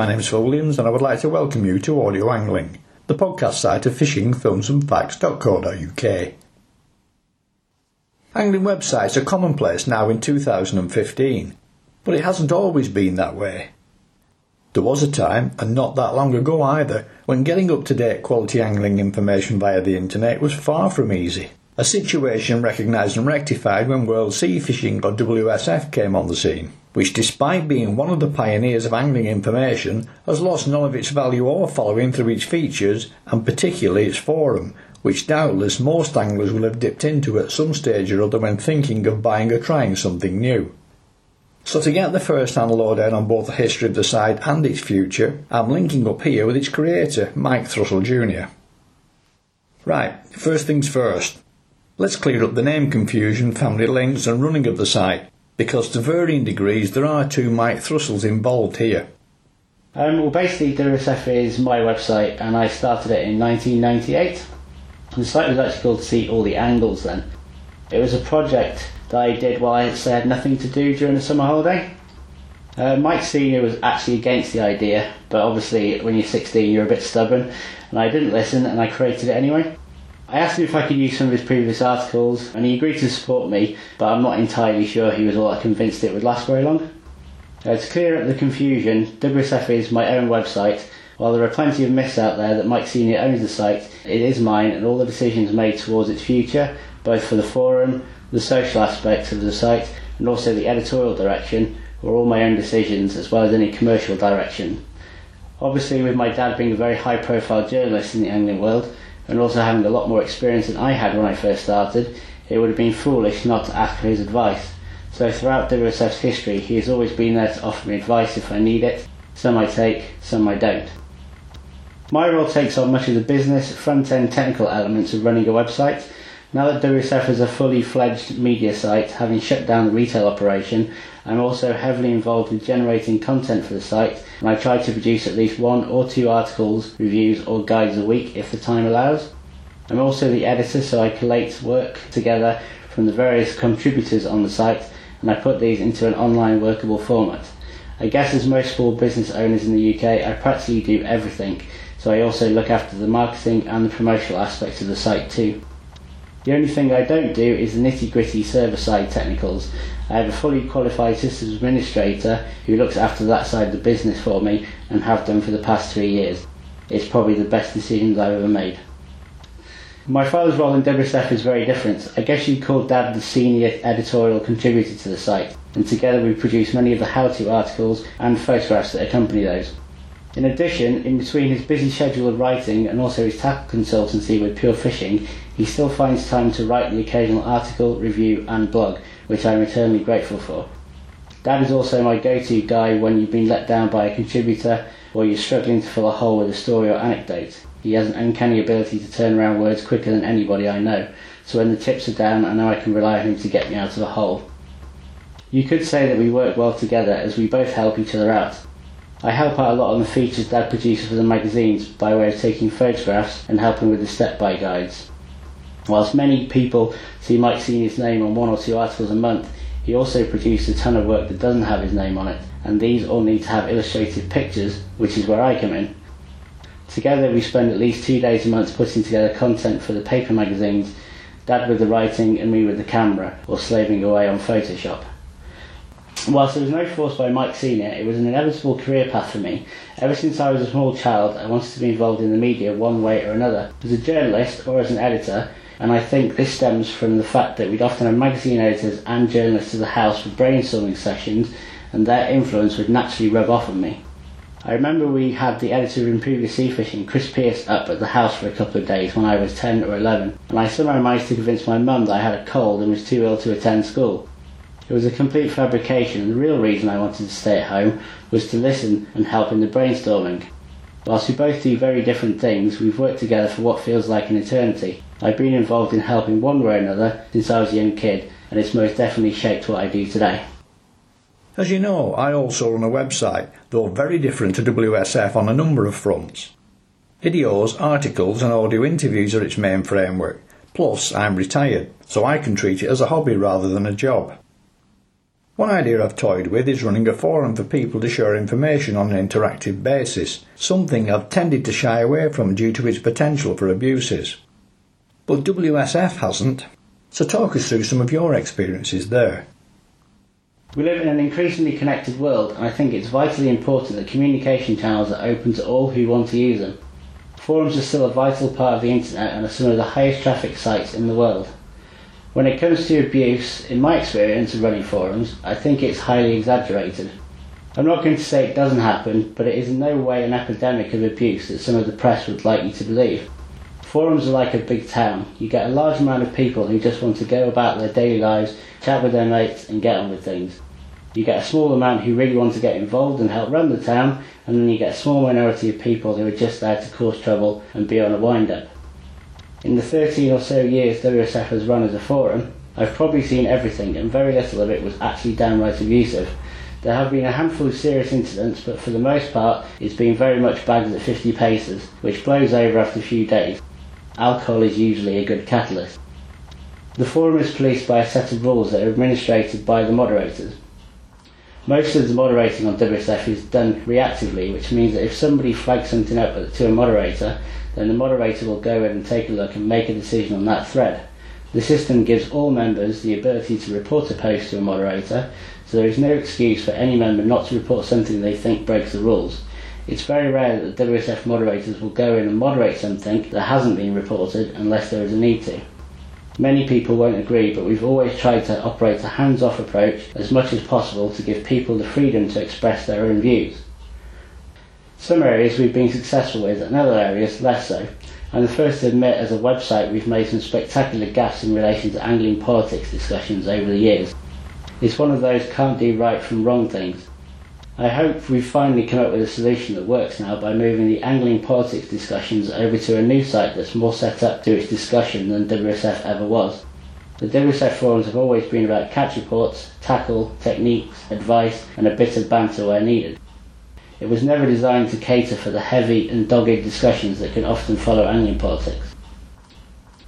My name is Phil Williams and I would like to welcome you to Audio Angling, the podcast site of fishingfilmsandfacts.co.uk. Angling websites are commonplace now in 2015, but it hasn't always been that way. There was a time, and not that long ago either, when getting up to date quality angling information via the internet was far from easy. A situation recognised and rectified when World Sea Fishing or WSF came on the scene, which despite being one of the pioneers of angling information, has lost none of its value or following through its features and particularly its forum, which doubtless most anglers will have dipped into at some stage or other when thinking of buying or trying something new. So to get the first-hand lowdown on both the history of the site and its future, I'm linking up here with its creator, Mike Thrussell Jr. Right, first things first. Let's clear up the name confusion, family links and running of the site, because to varying degrees there are two Mike Thrussells involved here. Um, well, basically, WSF is my website, and I started it in 1998. The site was actually called See All the Angles then. It was a project that I did while I had nothing to do during the summer holiday. Uh, Mike Senior was actually against the idea, but obviously when you're 16 you're a bit stubborn, and I didn't listen and I created it anyway. I asked him if I could use some of his previous articles, and he agreed to support me, but I'm not entirely sure he was all that convinced it would last very long. Uh, to clear up the confusion, WSF is my own website. While there are plenty of myths out there that Mike Senior owns the site, it is mine, and all the decisions made towards its future, both for the forum, the social aspects of the site, and also the editorial direction, were all my own decisions as well as any commercial direction. Obviously, with my dad being a very high profile journalist in the angling world, and also having a lot more experience than I had when I first started, it would have been foolish not to ask for his advice. So throughout WSF's history, he has always been there to offer me advice if I need it. Some I take, some I don't. My role takes on much of the business, front end technical elements of running a website, now that WSF is a fully fledged media site, having shut down the retail operation, I'm also heavily involved in generating content for the site, and I try to produce at least one or two articles, reviews, or guides a week if the time allows. I'm also the editor, so I collate work together from the various contributors on the site, and I put these into an online workable format. I guess as most small business owners in the UK, I practically do everything, so I also look after the marketing and the promotional aspects of the site too. The only thing I don't do is the nitty gritty server side technicals. I have a fully qualified systems administrator who looks after that side of the business for me and have done for the past three years. It's probably the best decisions I've ever made. My father's role in WSF is very different. I guess you'd call Dad the senior editorial contributor to the site, and together we produce many of the how to articles and photographs that accompany those. In addition, in between his busy schedule of writing and also his tackle consultancy with Pure Fishing, he still finds time to write the occasional article, review, and blog, which I am eternally grateful for. Dad is also my go to guy when you've been let down by a contributor or you're struggling to fill a hole with a story or anecdote. He has an uncanny ability to turn around words quicker than anybody I know, so when the chips are down, I know I can rely on him to get me out of a hole. You could say that we work well together as we both help each other out. I help out a lot on the features Dad produces for the magazines by way of taking photographs and helping with the step-by guides. Whilst many people see Mike Senior's name on one or two articles a month, he also produces a ton of work that doesn't have his name on it, and these all need to have illustrated pictures, which is where I come in. Together we spend at least two days a month putting together content for the paper magazines, Dad with the writing and me with the camera, or slaving away on Photoshop. Whilst there was no force by Mike Senior, it was an inevitable career path for me. Ever since I was a small child, I wanted to be involved in the media one way or another, as a journalist or as an editor, and I think this stems from the fact that we'd often have magazine editors and journalists to the house for brainstorming sessions, and their influence would naturally rub off on me. I remember we had the editor of Improving Sea Fishing, Chris Pierce, up at the house for a couple of days when I was 10 or 11, and I somehow managed to convince my mum that I had a cold and was too ill to attend school. It was a complete fabrication, and the real reason I wanted to stay at home was to listen and help in the brainstorming. Whilst we both do very different things, we've worked together for what feels like an eternity. I've been involved in helping one way or another since I was a young kid, and it's most definitely shaped what I do today. As you know, I also run a website, though very different to WSF on a number of fronts. Videos, articles, and audio interviews are its main framework. Plus, I'm retired, so I can treat it as a hobby rather than a job. One idea I've toyed with is running a forum for people to share information on an interactive basis, something I've tended to shy away from due to its potential for abuses. But WSF hasn't, so talk us through some of your experiences there. We live in an increasingly connected world, and I think it's vitally important that communication channels are open to all who want to use them. Forums are still a vital part of the internet and are some of the highest traffic sites in the world. When it comes to abuse, in my experience of running forums, I think it's highly exaggerated. I'm not going to say it doesn't happen, but it is in no way an epidemic of abuse that some of the press would like you to believe. Forums are like a big town. You get a large amount of people who just want to go about their daily lives, chat with their mates, and get on with things. You get a small amount who really want to get involved and help run the town, and then you get a small minority of people who are just there to cause trouble and be on a wind up. In the 13 or so years WSF has run as a forum, I've probably seen everything, and very little of it was actually downright abusive. There have been a handful of serious incidents, but for the most part, it's been very much bagged at 50 paces, which blows over after a few days. Alcohol is usually a good catalyst. The forum is policed by a set of rules that are administrated by the moderators. Most of the moderating on WSF is done reactively, which means that if somebody flags something up to a moderator, then the moderator will go in and take a look and make a decision on that thread. The system gives all members the ability to report a post to a moderator, so there is no excuse for any member not to report something they think breaks the rules. It's very rare that the WSF moderators will go in and moderate something that hasn't been reported unless there is a need to. Many people won't agree, but we've always tried to operate a hands off approach as much as possible to give people the freedom to express their own views. Some areas we've been successful with, and other areas less so. I'm the first to admit as a website we've made some spectacular gaffes in relation to angling politics discussions over the years. It's one of those can't do right from wrong things. I hope we've finally come up with a solution that works now by moving the angling politics discussions over to a new site that's more set up to its discussion than WSF ever was. The WSF forums have always been about catch reports, tackle, techniques, advice, and a bit of banter where needed. It was never designed to cater for the heavy and dogged discussions that can often follow angling politics.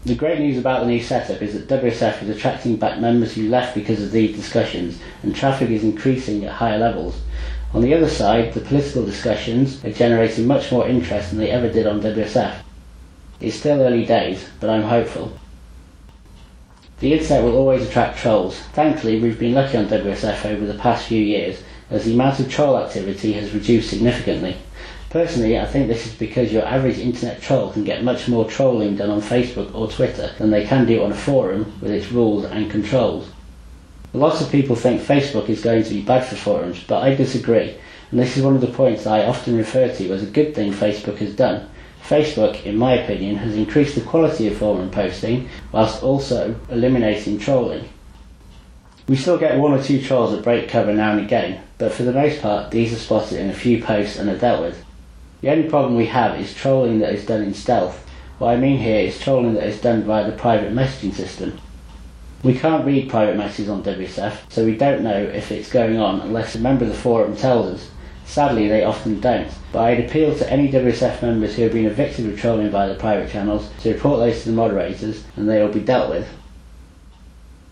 The great news about the new setup is that WSF is attracting back members who left because of these discussions, and traffic is increasing at higher levels. On the other side, the political discussions are generating much more interest than they ever did on WSF. It's still early days, but I'm hopeful. The internet will always attract trolls. Thankfully, we've been lucky on WSF over the past few years, as the amount of troll activity has reduced significantly. Personally, I think this is because your average internet troll can get much more trolling done on Facebook or Twitter than they can do on a forum with its rules and controls. Lots of people think Facebook is going to be bad for forums, but I disagree, and this is one of the points I often refer to as a good thing Facebook has done. Facebook, in my opinion, has increased the quality of forum posting whilst also eliminating trolling. We still get one or two trolls that break cover now and again, but for the most part, these are spotted in a few posts and are dealt with. The only problem we have is trolling that is done in stealth. What I mean here is trolling that is done via the private messaging system. We can't read private messages on WSF, so we don't know if it's going on unless a member of the forum tells us. Sadly, they often don't, but I'd appeal to any WSF members who have been a victim of trolling via the private channels to report those to the moderators and they will be dealt with.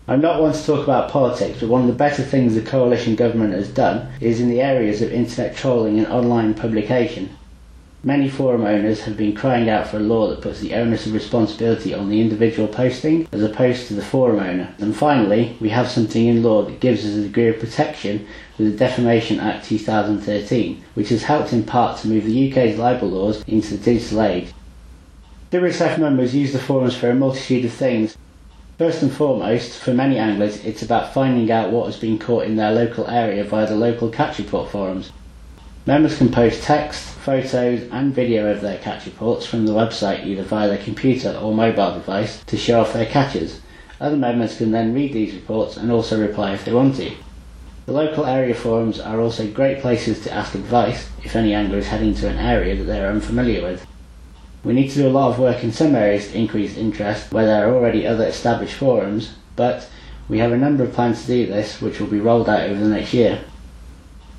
I'm not one to talk about politics, but one of the better things the coalition government has done is in the areas of internet trolling and online publication. Many forum owners have been crying out for a law that puts the onus of responsibility on the individual posting as opposed to the forum owner. And finally, we have something in law that gives us a degree of protection with the Defamation Act 2013, which has helped in part to move the UK's libel laws into the digital age. WSF members use the forums for a multitude of things, First and foremost, for many anglers, it's about finding out what has been caught in their local area via the local catch report forums. Members can post text, photos, and video of their catch reports from the website either via their computer or mobile device to show off their catches. Other members can then read these reports and also reply if they want to. The local area forums are also great places to ask advice if any angler is heading to an area that they are unfamiliar with. We need to do a lot of work in some areas to increase interest where there are already other established forums, but we have a number of plans to do this which will be rolled out over the next year.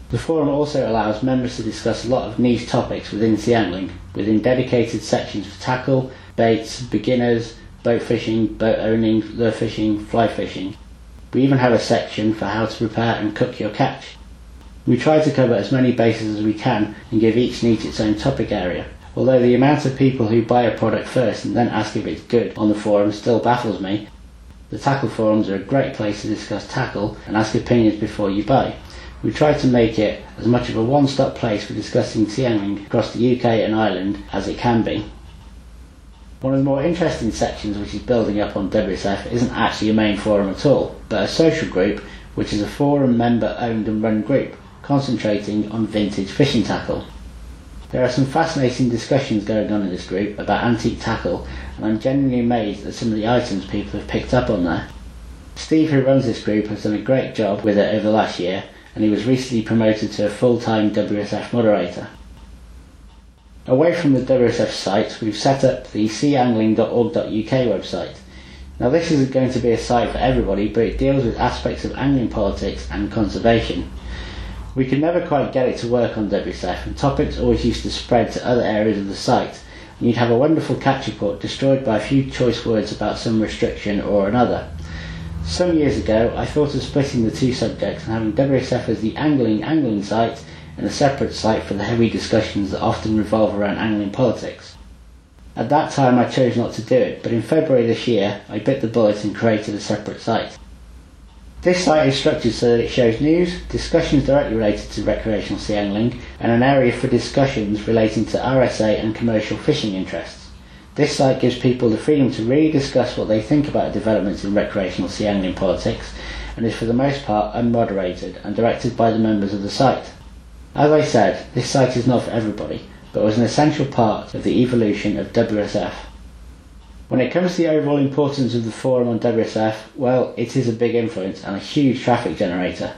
The forum also allows members to discuss a lot of niche topics within sea angling, within dedicated sections for tackle, baits, beginners, boat fishing, boat owning, lure fishing, fly fishing. We even have a section for how to prepare and cook your catch. We try to cover as many bases as we can and give each niche its own topic area. Although the amount of people who buy a product first and then ask if it's good on the forums still baffles me, the tackle forums are a great place to discuss tackle and ask opinions before you buy. We try to make it as much of a one-stop place for discussing sea angling across the UK and Ireland as it can be. One of the more interesting sections which is building up on WSF isn't actually a main forum at all, but a social group which is a forum member owned and run group concentrating on vintage fishing tackle. There are some fascinating discussions going on in this group about antique tackle and I'm genuinely amazed at some of the items people have picked up on there. Steve who runs this group has done a great job with it over the last year and he was recently promoted to a full-time WSF moderator. Away from the WSF site, we've set up the seaangling.org.uk website. Now this isn't going to be a site for everybody, but it deals with aspects of angling politics and conservation. We could never quite get it to work on WSF, and topics always used to spread to other areas of the site, and you'd have a wonderful catch report destroyed by a few choice words about some restriction or another. Some years ago, I thought of splitting the two subjects and having WSF as the angling angling site and a separate site for the heavy discussions that often revolve around angling politics. At that time I chose not to do it, but in February this year I bit the bullet and created a separate site. This site is structured so that it shows news, discussions directly related to recreational sea angling, and an area for discussions relating to RSA and commercial fishing interests. This site gives people the freedom to really discuss what they think about developments in recreational sea angling politics, and is for the most part unmoderated and directed by the members of the site. As I said, this site is not for everybody, but was an essential part of the evolution of WSF. When it comes to the overall importance of the forum on WSF, well, it is a big influence and a huge traffic generator.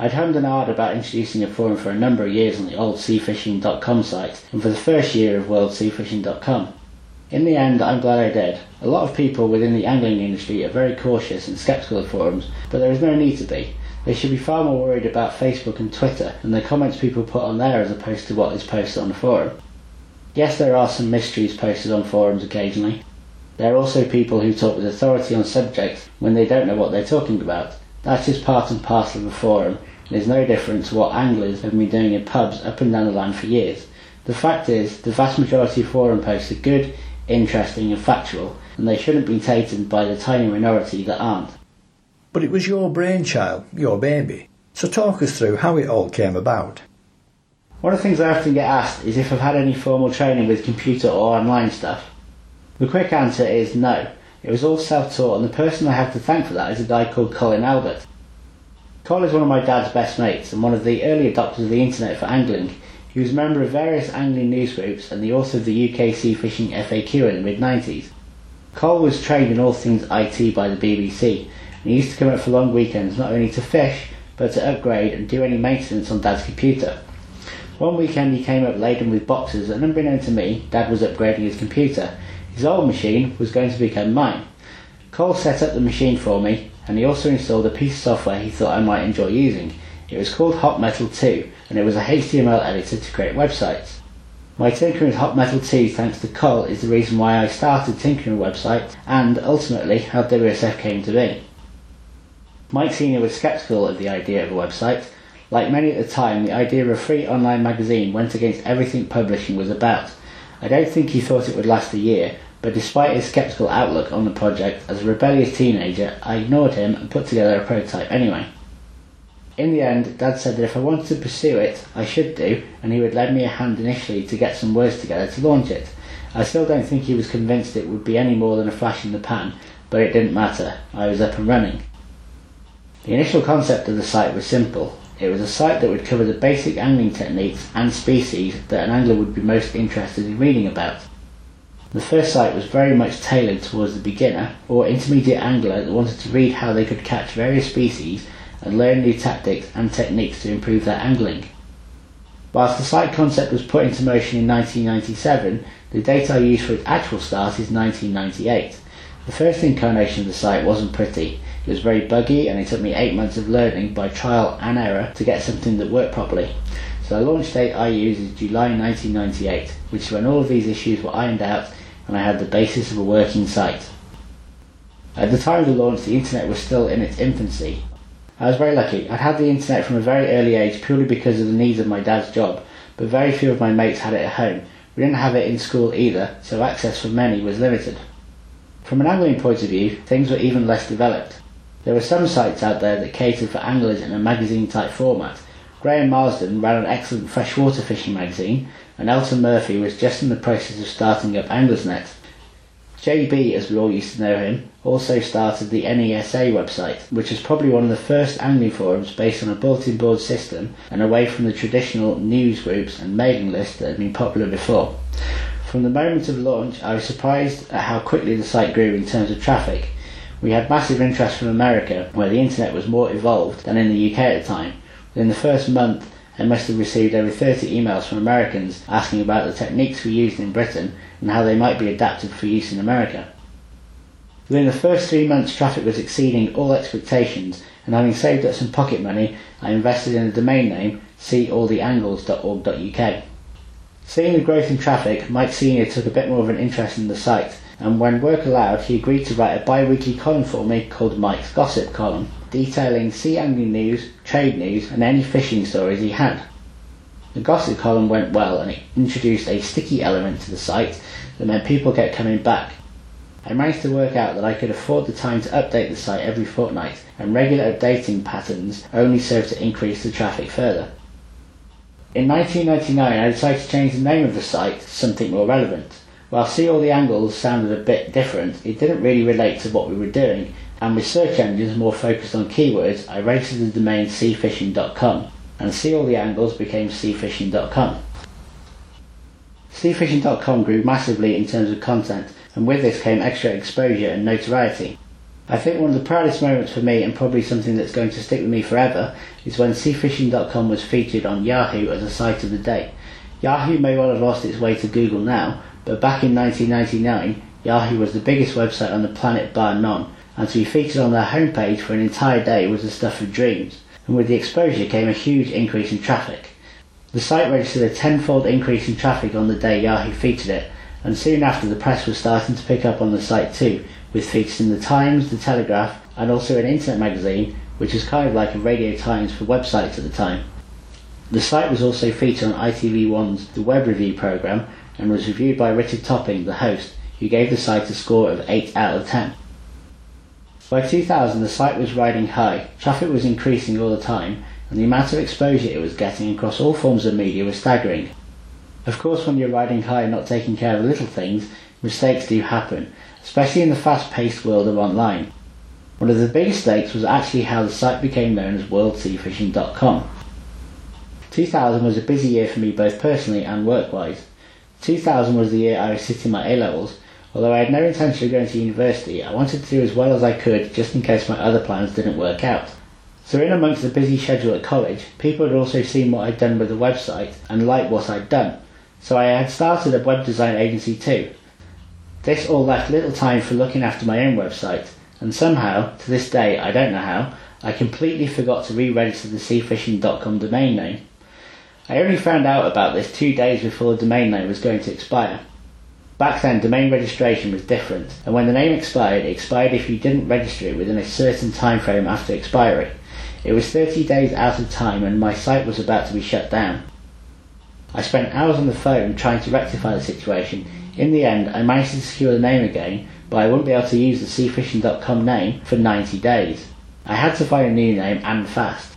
I'd hummed and hawed about introducing a forum for a number of years on the old seafishing.com site and for the first year of worldseafishing.com. In the end, I'm glad I did. A lot of people within the angling industry are very cautious and sceptical of forums, but there is no need to be. They should be far more worried about Facebook and Twitter and the comments people put on there as opposed to what is posted on the forum. Yes, there are some mysteries posted on forums occasionally. There are also people who talk with authority on subjects when they don't know what they're talking about. That is part and parcel of a forum and is no different to what anglers have been doing in pubs up and down the land for years. The fact is, the vast majority of forum posts are good, interesting and factual, and they shouldn't be tainted by the tiny minority that aren't. But it was your brainchild, your baby. So talk us through how it all came about. One of the things I often get asked is if I've had any formal training with computer or online stuff. The quick answer is no. It was all self-taught and the person I have to thank for that is a guy called Colin Albert. Colin is one of my dad's best mates and one of the early adopters of the internet for angling. He was a member of various angling news groups and the author of the UK Sea Fishing FAQ in the mid-90s. Cole was trained in all things IT by the BBC and he used to come out for long weekends not only to fish, but to upgrade and do any maintenance on Dad's computer. One weekend he came up laden with boxes and unbeknown to me, Dad was upgrading his computer. His old machine was going to become mine. Cole set up the machine for me and he also installed a piece of software he thought I might enjoy using. It was called Hot Metal 2 and it was a HTML editor to create websites. My tinkering with Hot Metal 2 thanks to Cole is the reason why I started tinkering with websites and ultimately how WSF came to be. Mike Senior was sceptical of the idea of a website. Like many at the time, the idea of a free online magazine went against everything publishing was about. I don't think he thought it would last a year, but despite his sceptical outlook on the project, as a rebellious teenager, I ignored him and put together a prototype anyway. In the end, Dad said that if I wanted to pursue it, I should do, and he would lend me a hand initially to get some words together to launch it. I still don't think he was convinced it would be any more than a flash in the pan, but it didn't matter. I was up and running. The initial concept of the site was simple. It was a site that would cover the basic angling techniques and species that an angler would be most interested in reading about. The first site was very much tailored towards the beginner or intermediate angler that wanted to read how they could catch various species and learn new tactics and techniques to improve their angling. Whilst the site concept was put into motion in 1997, the date I used for its actual start is 1998. The first incarnation of the site wasn't pretty. It was very buggy and it took me 8 months of learning by trial and error to get something that worked properly. So the launch date I use is July 1998, which is when all of these issues were ironed out and I had the basis of a working site. At the time of the launch, the internet was still in its infancy. I was very lucky. I'd had the internet from a very early age purely because of the needs of my dad's job, but very few of my mates had it at home. We didn't have it in school either, so access for many was limited. From an angling point of view, things were even less developed. There were some sites out there that catered for anglers in a magazine type format. Graham Marsden ran an excellent freshwater fishing magazine, and Elton Murphy was just in the process of starting up Anglersnet. JB, as we all used to know him, also started the NESA website, which was probably one of the first angling forums based on a bulletin board system and away from the traditional news groups and mailing lists that had been popular before. From the moment of launch, I was surprised at how quickly the site grew in terms of traffic. We had massive interest from America, where the internet was more evolved than in the UK at the time. Within the first month, I must have received over 30 emails from Americans asking about the techniques we used in Britain and how they might be adapted for use in America. Within the first three months, traffic was exceeding all expectations, and having saved up some pocket money, I invested in a domain name, seealltheangles.org.uk. Seeing the growth in traffic, Mike Senior took a bit more of an interest in the site, and when work allowed, he agreed to write a bi-weekly column for me called Mike's Gossip Column, detailing sea angling news, trade news, and any fishing stories he had. The gossip column went well and it introduced a sticky element to the site that meant people kept coming back. I managed to work out that I could afford the time to update the site every fortnight, and regular updating patterns only served to increase the traffic further. In 1999, I decided to change the name of the site to something more relevant. While See All the Angles sounded a bit different, it didn't really relate to what we were doing, and with search engines more focused on keywords, I rated the domain seafishing.com and See All the Angles became seafishing.com. Seafishing.com grew massively in terms of content, and with this came extra exposure and notoriety. I think one of the proudest moments for me, and probably something that's going to stick with me forever, is when seafishing.com was featured on Yahoo as a site of the day. Yahoo may well have lost its way to Google now, but back in 1999, Yahoo was the biggest website on the planet bar none, and to be featured on their homepage for an entire day was the stuff of dreams and with the exposure came a huge increase in traffic. The site registered a tenfold increase in traffic on the day Yahoo featured it, and soon after the press was starting to pick up on the site too, with features in the Times, the Telegraph, and also an internet magazine, which was kind of like a Radio Times for websites at the time. The site was also featured on ITV1's The Web Review programme and was reviewed by Richard Topping, the host, who gave the site a score of 8 out of 10. By 2000, the site was riding high, traffic was increasing all the time, and the amount of exposure it was getting across all forms of media was staggering. Of course, when you're riding high and not taking care of little things, mistakes do happen, especially in the fast-paced world of online. One of the biggest mistakes was actually how the site became known as WorldSeaFishing.com. 2000 was a busy year for me both personally and work-wise. 2000 was the year I was sitting my A-levels, Although I had no intention of going to university, I wanted to do as well as I could just in case my other plans didn't work out. So in amongst the busy schedule at college, people had also seen what I'd done with the website and liked what I'd done. So I had started a web design agency too. This all left little time for looking after my own website, and somehow, to this day, I don't know how, I completely forgot to re-register the seafishing.com domain name. I only found out about this two days before the domain name was going to expire. Back then, domain registration was different, and when the name expired, it expired if you didn't register it within a certain time frame after expiry. It was 30 days out of time, and my site was about to be shut down. I spent hours on the phone trying to rectify the situation. In the end, I managed to secure the name again, but I wouldn't be able to use the seafishing.com name for 90 days. I had to find a new name and fast.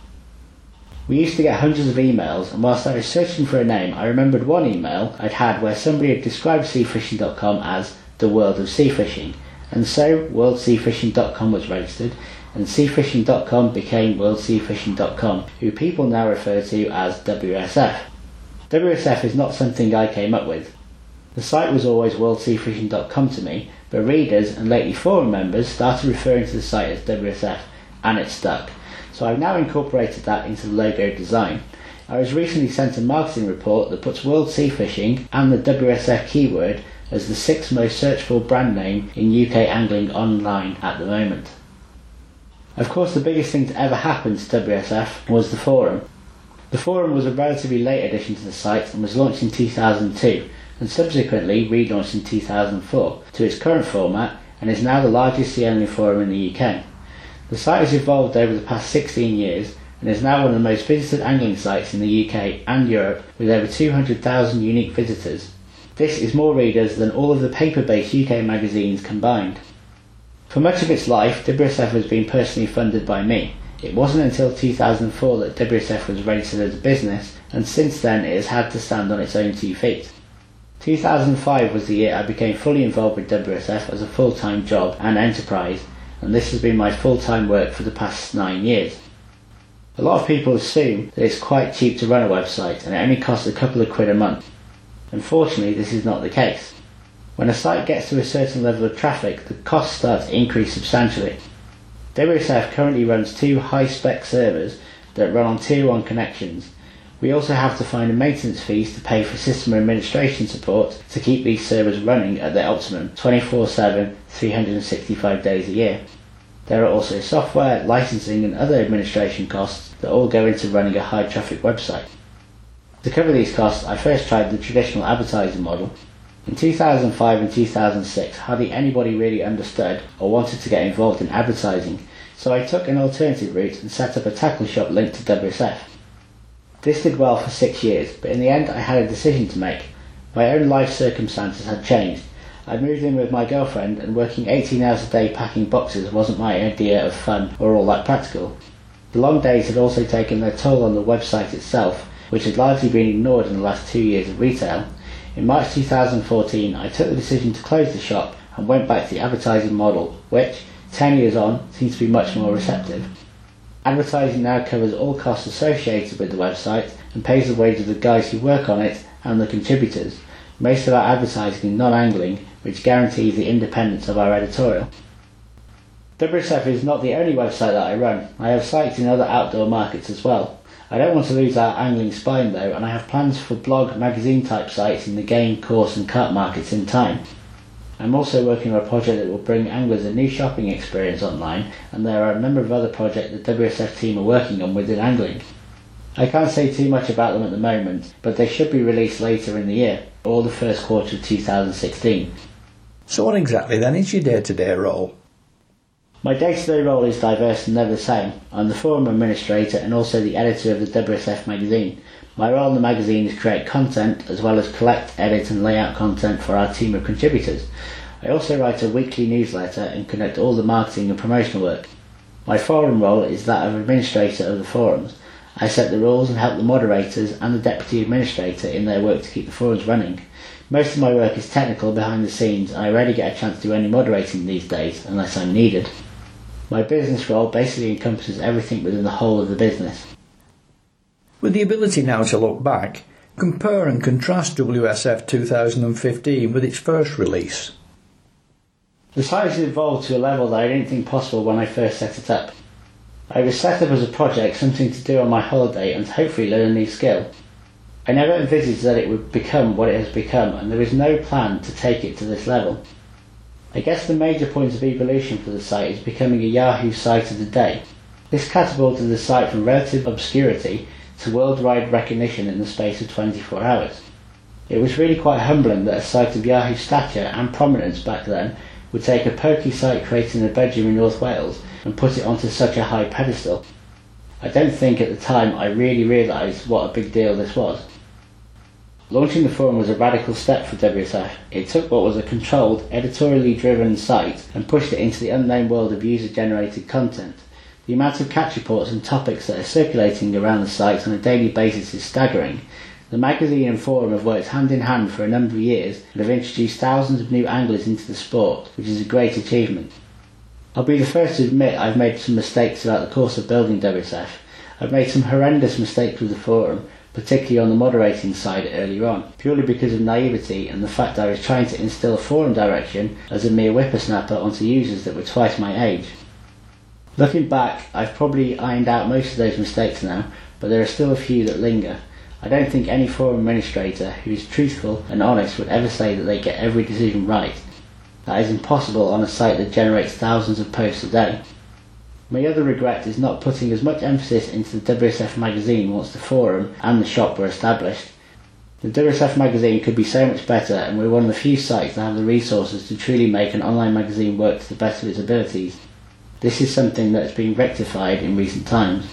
We used to get hundreds of emails, and whilst I was searching for a name, I remembered one email I'd had where somebody had described seafishing.com as the world of seafishing, and so worldseafishing.com was registered, and seafishing.com became worldseafishing.com, who people now refer to as WSF. WSF is not something I came up with. The site was always worldseafishing.com to me, but readers and lately forum members started referring to the site as WSF, and it stuck. So I've now incorporated that into the logo design. I was recently sent a marketing report that puts World Sea Fishing and the WSF keyword as the sixth most searched for brand name in UK angling online at the moment. Of course, the biggest thing to ever happen to WSF was the forum. The forum was a relatively late addition to the site and was launched in 2002 and subsequently relaunched in 2004 to its current format and is now the largest sea angling forum in the UK. The site has evolved over the past 16 years and is now one of the most visited angling sites in the UK and Europe with over 200,000 unique visitors. This is more readers than all of the paper-based UK magazines combined. For much of its life, WSF has been personally funded by me. It wasn't until 2004 that WSF was registered as a business, and since then it has had to stand on its own two feet. 2005 was the year I became fully involved with WSF as a full-time job and enterprise, and this has been my full-time work for the past nine years. A lot of people assume that it's quite cheap to run a website and it only costs a couple of quid a month. Unfortunately, this is not the case. When a site gets to a certain level of traffic, the costs start to increase substantially. WSF currently runs two high-spec servers that run on tier 1 connections. We also have to find maintenance fees to pay for system administration support to keep these servers running at their optimum 24-7, 365 days a year. There are also software, licensing and other administration costs that all go into running a high traffic website. To cover these costs, I first tried the traditional advertising model in 2005 and 2006, hardly anybody really understood or wanted to get involved in advertising, so I took an alternative route and set up a tackle shop linked to WSF. This did well for six years, but in the end I had a decision to make. My own life circumstances had changed. I'd moved in with my girlfriend, and working 18 hours a day packing boxes wasn't my idea of fun or all that practical. The long days had also taken their toll on the website itself, which had largely been ignored in the last two years of retail, in March 2014, I took the decision to close the shop and went back to the advertising model, which, 10 years on, seems to be much more receptive. Advertising now covers all costs associated with the website and pays the wages of the guys who work on it and the contributors. Most of our advertising is non-angling, which guarantees the independence of our editorial. WSF is not the only website that I run. I have sites in other outdoor markets as well. I don't want to lose our angling spine though, and I have plans for blog, magazine type sites in the game, coarse, and cart markets in time. I'm also working on a project that will bring anglers a new shopping experience online, and there are a number of other projects the WSF team are working on within angling. I can't say too much about them at the moment, but they should be released later in the year, or the first quarter of 2016. So, what exactly then is your day to day role? My day-to-day role is diverse and never the same. I'm the forum administrator and also the editor of the WSF magazine. My role in the magazine is create content as well as collect, edit and lay out content for our team of contributors. I also write a weekly newsletter and conduct all the marketing and promotional work. My forum role is that of administrator of the forums. I set the rules and help the moderators and the deputy administrator in their work to keep the forums running. Most of my work is technical behind the scenes and I rarely get a chance to do any moderating these days unless I'm needed. My business role basically encompasses everything within the whole of the business. With the ability now to look back, compare and contrast WSF 2015 with its first release. The site has evolved to a level that I didn't think possible when I first set it up. I was set up as a project, something to do on my holiday and to hopefully learn a new skill. I never envisaged that it would become what it has become and there is no plan to take it to this level. I guess the major point of evolution for the site is becoming a Yahoo site of the day. This catapulted the site from relative obscurity to worldwide recognition in the space of 24 hours. It was really quite humbling that a site of Yahoo stature and prominence back then would take a pokey site created in a bedroom in North Wales and put it onto such a high pedestal. I don't think at the time I really realised what a big deal this was. Launching the forum was a radical step for WSF. It took what was a controlled, editorially driven site and pushed it into the unknown world of user generated content. The amount of catch reports and topics that are circulating around the site on a daily basis is staggering. The magazine and forum have worked hand in hand for a number of years and have introduced thousands of new anglers into the sport, which is a great achievement. I'll be the first to admit I've made some mistakes throughout the course of building WSF. I've made some horrendous mistakes with the forum, particularly on the moderating side earlier on, purely because of naivety and the fact I was trying to instill forum direction as a mere whippersnapper onto users that were twice my age. Looking back, I've probably ironed out most of those mistakes now, but there are still a few that linger. I don't think any forum administrator who is truthful and honest would ever say that they get every decision right. That is impossible on a site that generates thousands of posts a day. My other regret is not putting as much emphasis into the WSF magazine once the forum and the shop were established. The WSF magazine could be so much better, and we're one of the few sites that have the resources to truly make an online magazine work to the best of its abilities. This is something that has been rectified in recent times.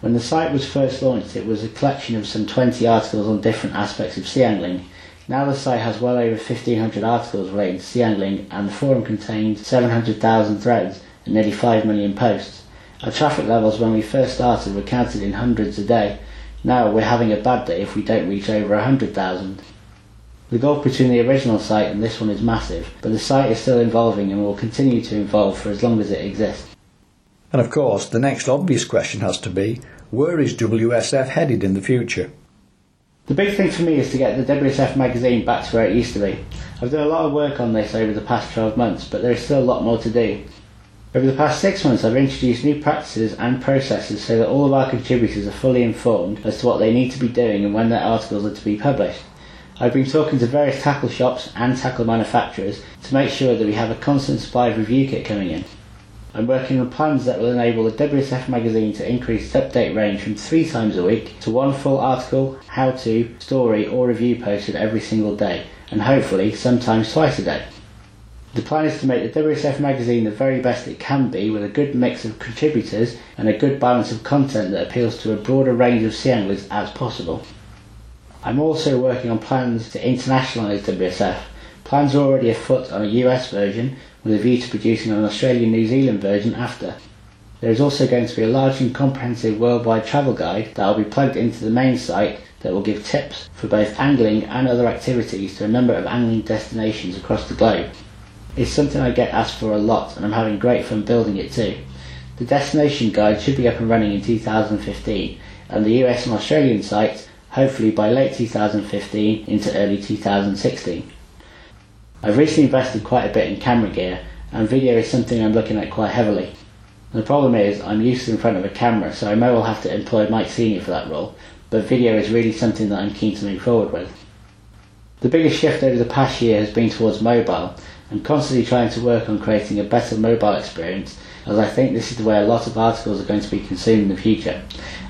When the site was first launched, it was a collection of some 20 articles on different aspects of sea angling. Now the site has well over 1500 articles relating to sea angling, and the forum contained 700,000 threads and nearly 5 million posts. Our traffic levels when we first started were counted in hundreds a day, now we're having a bad day if we don't reach over 100,000. The gulf between the original site and this one is massive, but the site is still evolving and will continue to evolve for as long as it exists. And of course, the next obvious question has to be where is WSF headed in the future? The big thing for me is to get the WSF magazine back to where it used to be. I've done a lot of work on this over the past 12 months, but there is still a lot more to do. Over the past six months, I've introduced new practices and processes so that all of our contributors are fully informed as to what they need to be doing and when their articles are to be published. I've been talking to various tackle shops and tackle manufacturers to make sure that we have a constant supply of review kit coming in. I'm working on plans that will enable the WSF magazine to increase its update range from three times a week to one full article, how to, story, or review posted every single day, and hopefully sometimes twice a day. The plan is to make the WSF magazine the very best it can be with a good mix of contributors and a good balance of content that appeals to a broader range of sea anglers as possible. I'm also working on plans to internationalise WSF. Plans are already afoot on a US version with a view to producing an Australian New Zealand version after. There is also going to be a large and comprehensive worldwide travel guide that will be plugged into the main site that will give tips for both angling and other activities to a number of angling destinations across the globe. It's something I get asked for a lot and I'm having great fun building it too. The destination guide should be up and running in 2015 and the US and Australian sites hopefully by late 2015 into early 2016. I've recently invested quite a bit in camera gear and video is something I'm looking at quite heavily. The problem is I'm used in front of a camera so I may well have to employ Mike Senior for that role, but video is really something that I'm keen to move forward with. The biggest shift over the past year has been towards mobile I'm constantly trying to work on creating a better mobile experience as I think this is the way a lot of articles are going to be consumed in the future.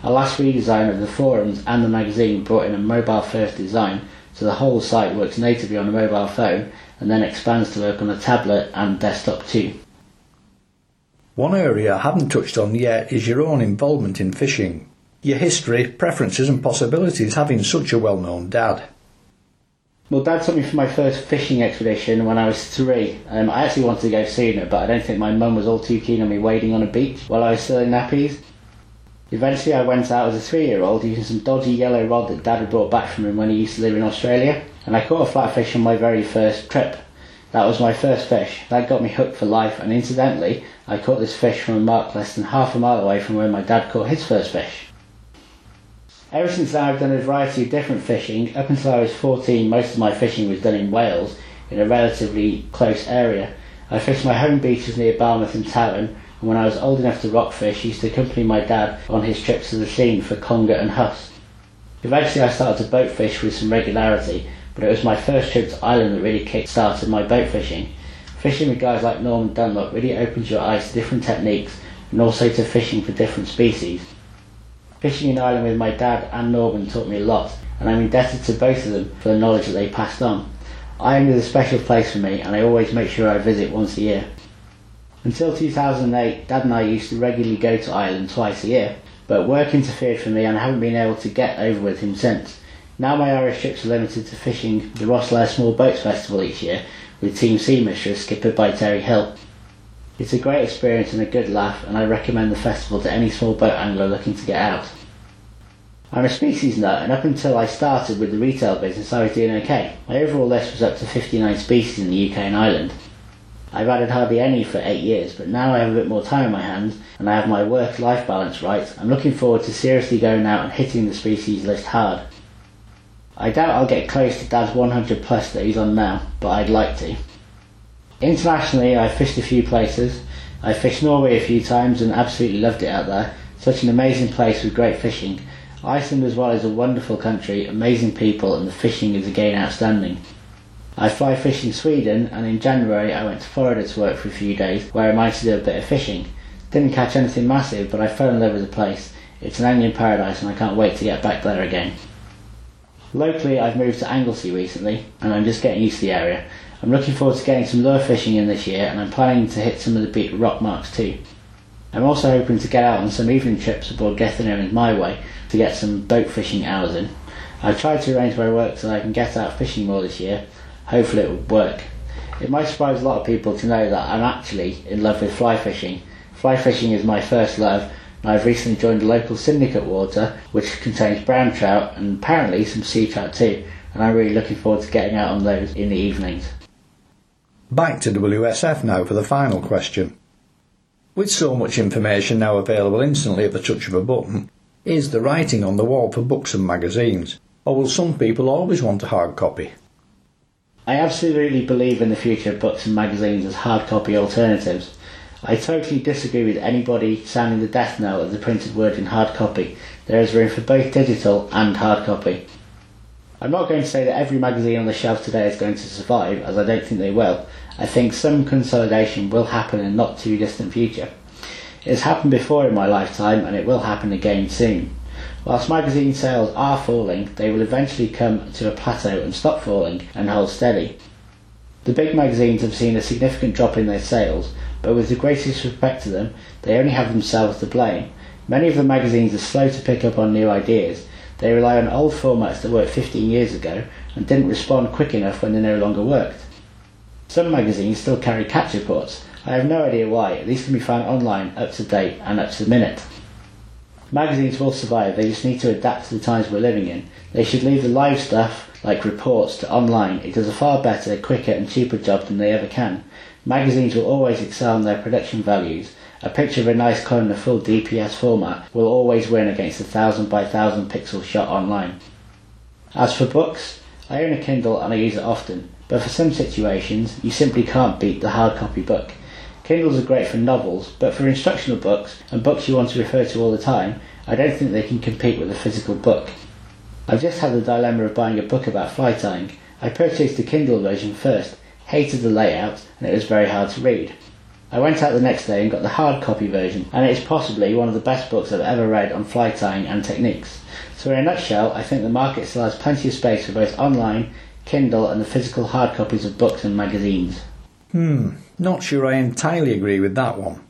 Our last redesign of the forums and the magazine brought in a mobile first design so the whole site works natively on a mobile phone and then expands to work on a tablet and desktop too. One area I haven't touched on yet is your own involvement in fishing. Your history, preferences and possibilities having such a well-known dad. Well, Dad took me for my first fishing expedition when I was three. Um, I actually wanted to go sooner, but I don't think my mum was all too keen on me wading on a beach while I was still in nappies. Eventually, I went out as a three-year-old using some dodgy yellow rod that Dad had brought back from him when he used to live in Australia, and I caught a flatfish on my very first trip. That was my first fish. That got me hooked for life, and incidentally, I caught this fish from a mark less than half a mile away from where my dad caught his first fish. Ever since then, I've done a variety of different fishing. Up until I was 14, most of my fishing was done in Wales, in a relatively close area. I fished my home beaches near Barmouth and Towyn, and when I was old enough to rockfish, used to accompany my dad on his trips to the scene for conger and huss. Eventually, I started to boat fish with some regularity, but it was my first trip to Ireland that really kick-started my boat fishing. Fishing with guys like Norman Dunlop really opens your eyes to different techniques and also to fishing for different species. Fishing in Ireland with my dad and Norman taught me a lot, and I'm indebted to both of them for the knowledge that they passed on. Ireland is a special place for me, and I always make sure I visit once a year. Until 2008, Dad and I used to regularly go to Ireland twice a year, but work interfered for me and I haven't been able to get over with him since. Now my Irish trips are limited to fishing the Rosslare Small Boats Festival each year with Team Sea Mistress skippered by Terry Hill. It's a great experience and a good laugh, and I recommend the festival to any small boat angler looking to get out. I'm a species nut, and up until I started with the retail business, I was doing okay. My overall list was up to 59 species in the UK and Ireland. I've added hardly any for eight years, but now I have a bit more time on my hands and I have my work life balance right. I'm looking forward to seriously going out and hitting the species list hard. I doubt I'll get close to Dad's 100 plus that he's on now, but I'd like to. Internationally, I've fished a few places. I fished Norway a few times and absolutely loved it out there. Such an amazing place with great fishing. Iceland as well is a wonderful country, amazing people, and the fishing is again outstanding. I fly fish in Sweden, and in January I went to Florida to work for a few days, where I managed to do a bit of fishing. Didn't catch anything massive, but I fell in love with the place. It's an angling paradise, and I can't wait to get back there again. Locally, I've moved to Anglesey recently, and I'm just getting used to the area. I'm looking forward to getting some lure fishing in this year, and I'm planning to hit some of the big rock marks too. I'm also hoping to get out on some evening trips aboard Gethin my way to get some boat fishing hours in. I've tried to arrange my work so I can get out fishing more this year. Hopefully it will work. It might surprise a lot of people to know that I'm actually in love with fly fishing. Fly fishing is my first love, and I've recently joined a local syndicate water which contains brown trout and apparently some sea trout too, and I'm really looking forward to getting out on those in the evenings. Back to WSF now for the final question. With so much information now available instantly at the touch of a button, is the writing on the wall for books and magazines, or will some people always want a hard copy? I absolutely believe in the future of books and magazines as hard copy alternatives. I totally disagree with anybody sounding the death knell of the printed word in hard copy. There is room for both digital and hard copy. I'm not going to say that every magazine on the shelf today is going to survive, as I don't think they will. I think some consolidation will happen in not too distant future. It has happened before in my lifetime and it will happen again soon. Whilst magazine sales are falling, they will eventually come to a plateau and stop falling and hold steady. The big magazines have seen a significant drop in their sales, but with the greatest respect to them, they only have themselves to blame. Many of the magazines are slow to pick up on new ideas. They rely on old formats that worked 15 years ago and didn't respond quick enough when they no longer worked. Some magazines still carry catch reports. I have no idea why. These can be found online, up to date, and up to the minute. Magazines will survive, they just need to adapt to the times we're living in. They should leave the live stuff, like reports, to online. It does a far better, quicker, and cheaper job than they ever can. Magazines will always excel in their production values. A picture of a nice car in a full DPS format will always win against a thousand by thousand pixel shot online. As for books, I own a Kindle and I use it often, but for some situations, you simply can't beat the hard copy book. Kindles are great for novels, but for instructional books and books you want to refer to all the time, I don't think they can compete with a physical book. I've just had the dilemma of buying a book about fly tying. I purchased the Kindle version first, hated the layout, and it was very hard to read. I went out the next day and got the hard copy version, and it is possibly one of the best books I've ever read on fly tying and techniques. So, in a nutshell, I think the market still has plenty of space for both online, Kindle, and the physical hard copies of books and magazines. Hmm, not sure I entirely agree with that one.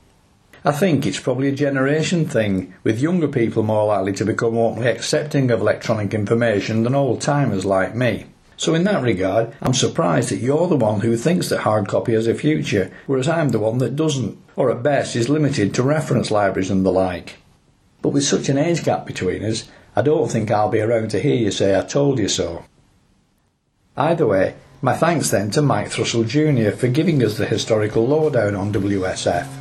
I think it's probably a generation thing, with younger people more likely to become openly accepting of electronic information than old timers like me. So, in that regard, I'm surprised that you're the one who thinks that hard copy has a future, whereas I'm the one that doesn't, or at best is limited to reference libraries and the like. But with such an age gap between us, I don't think I'll be around to hear you say I told you so. Either way, my thanks then to Mike Thrussell Jr. for giving us the historical lowdown on WSF.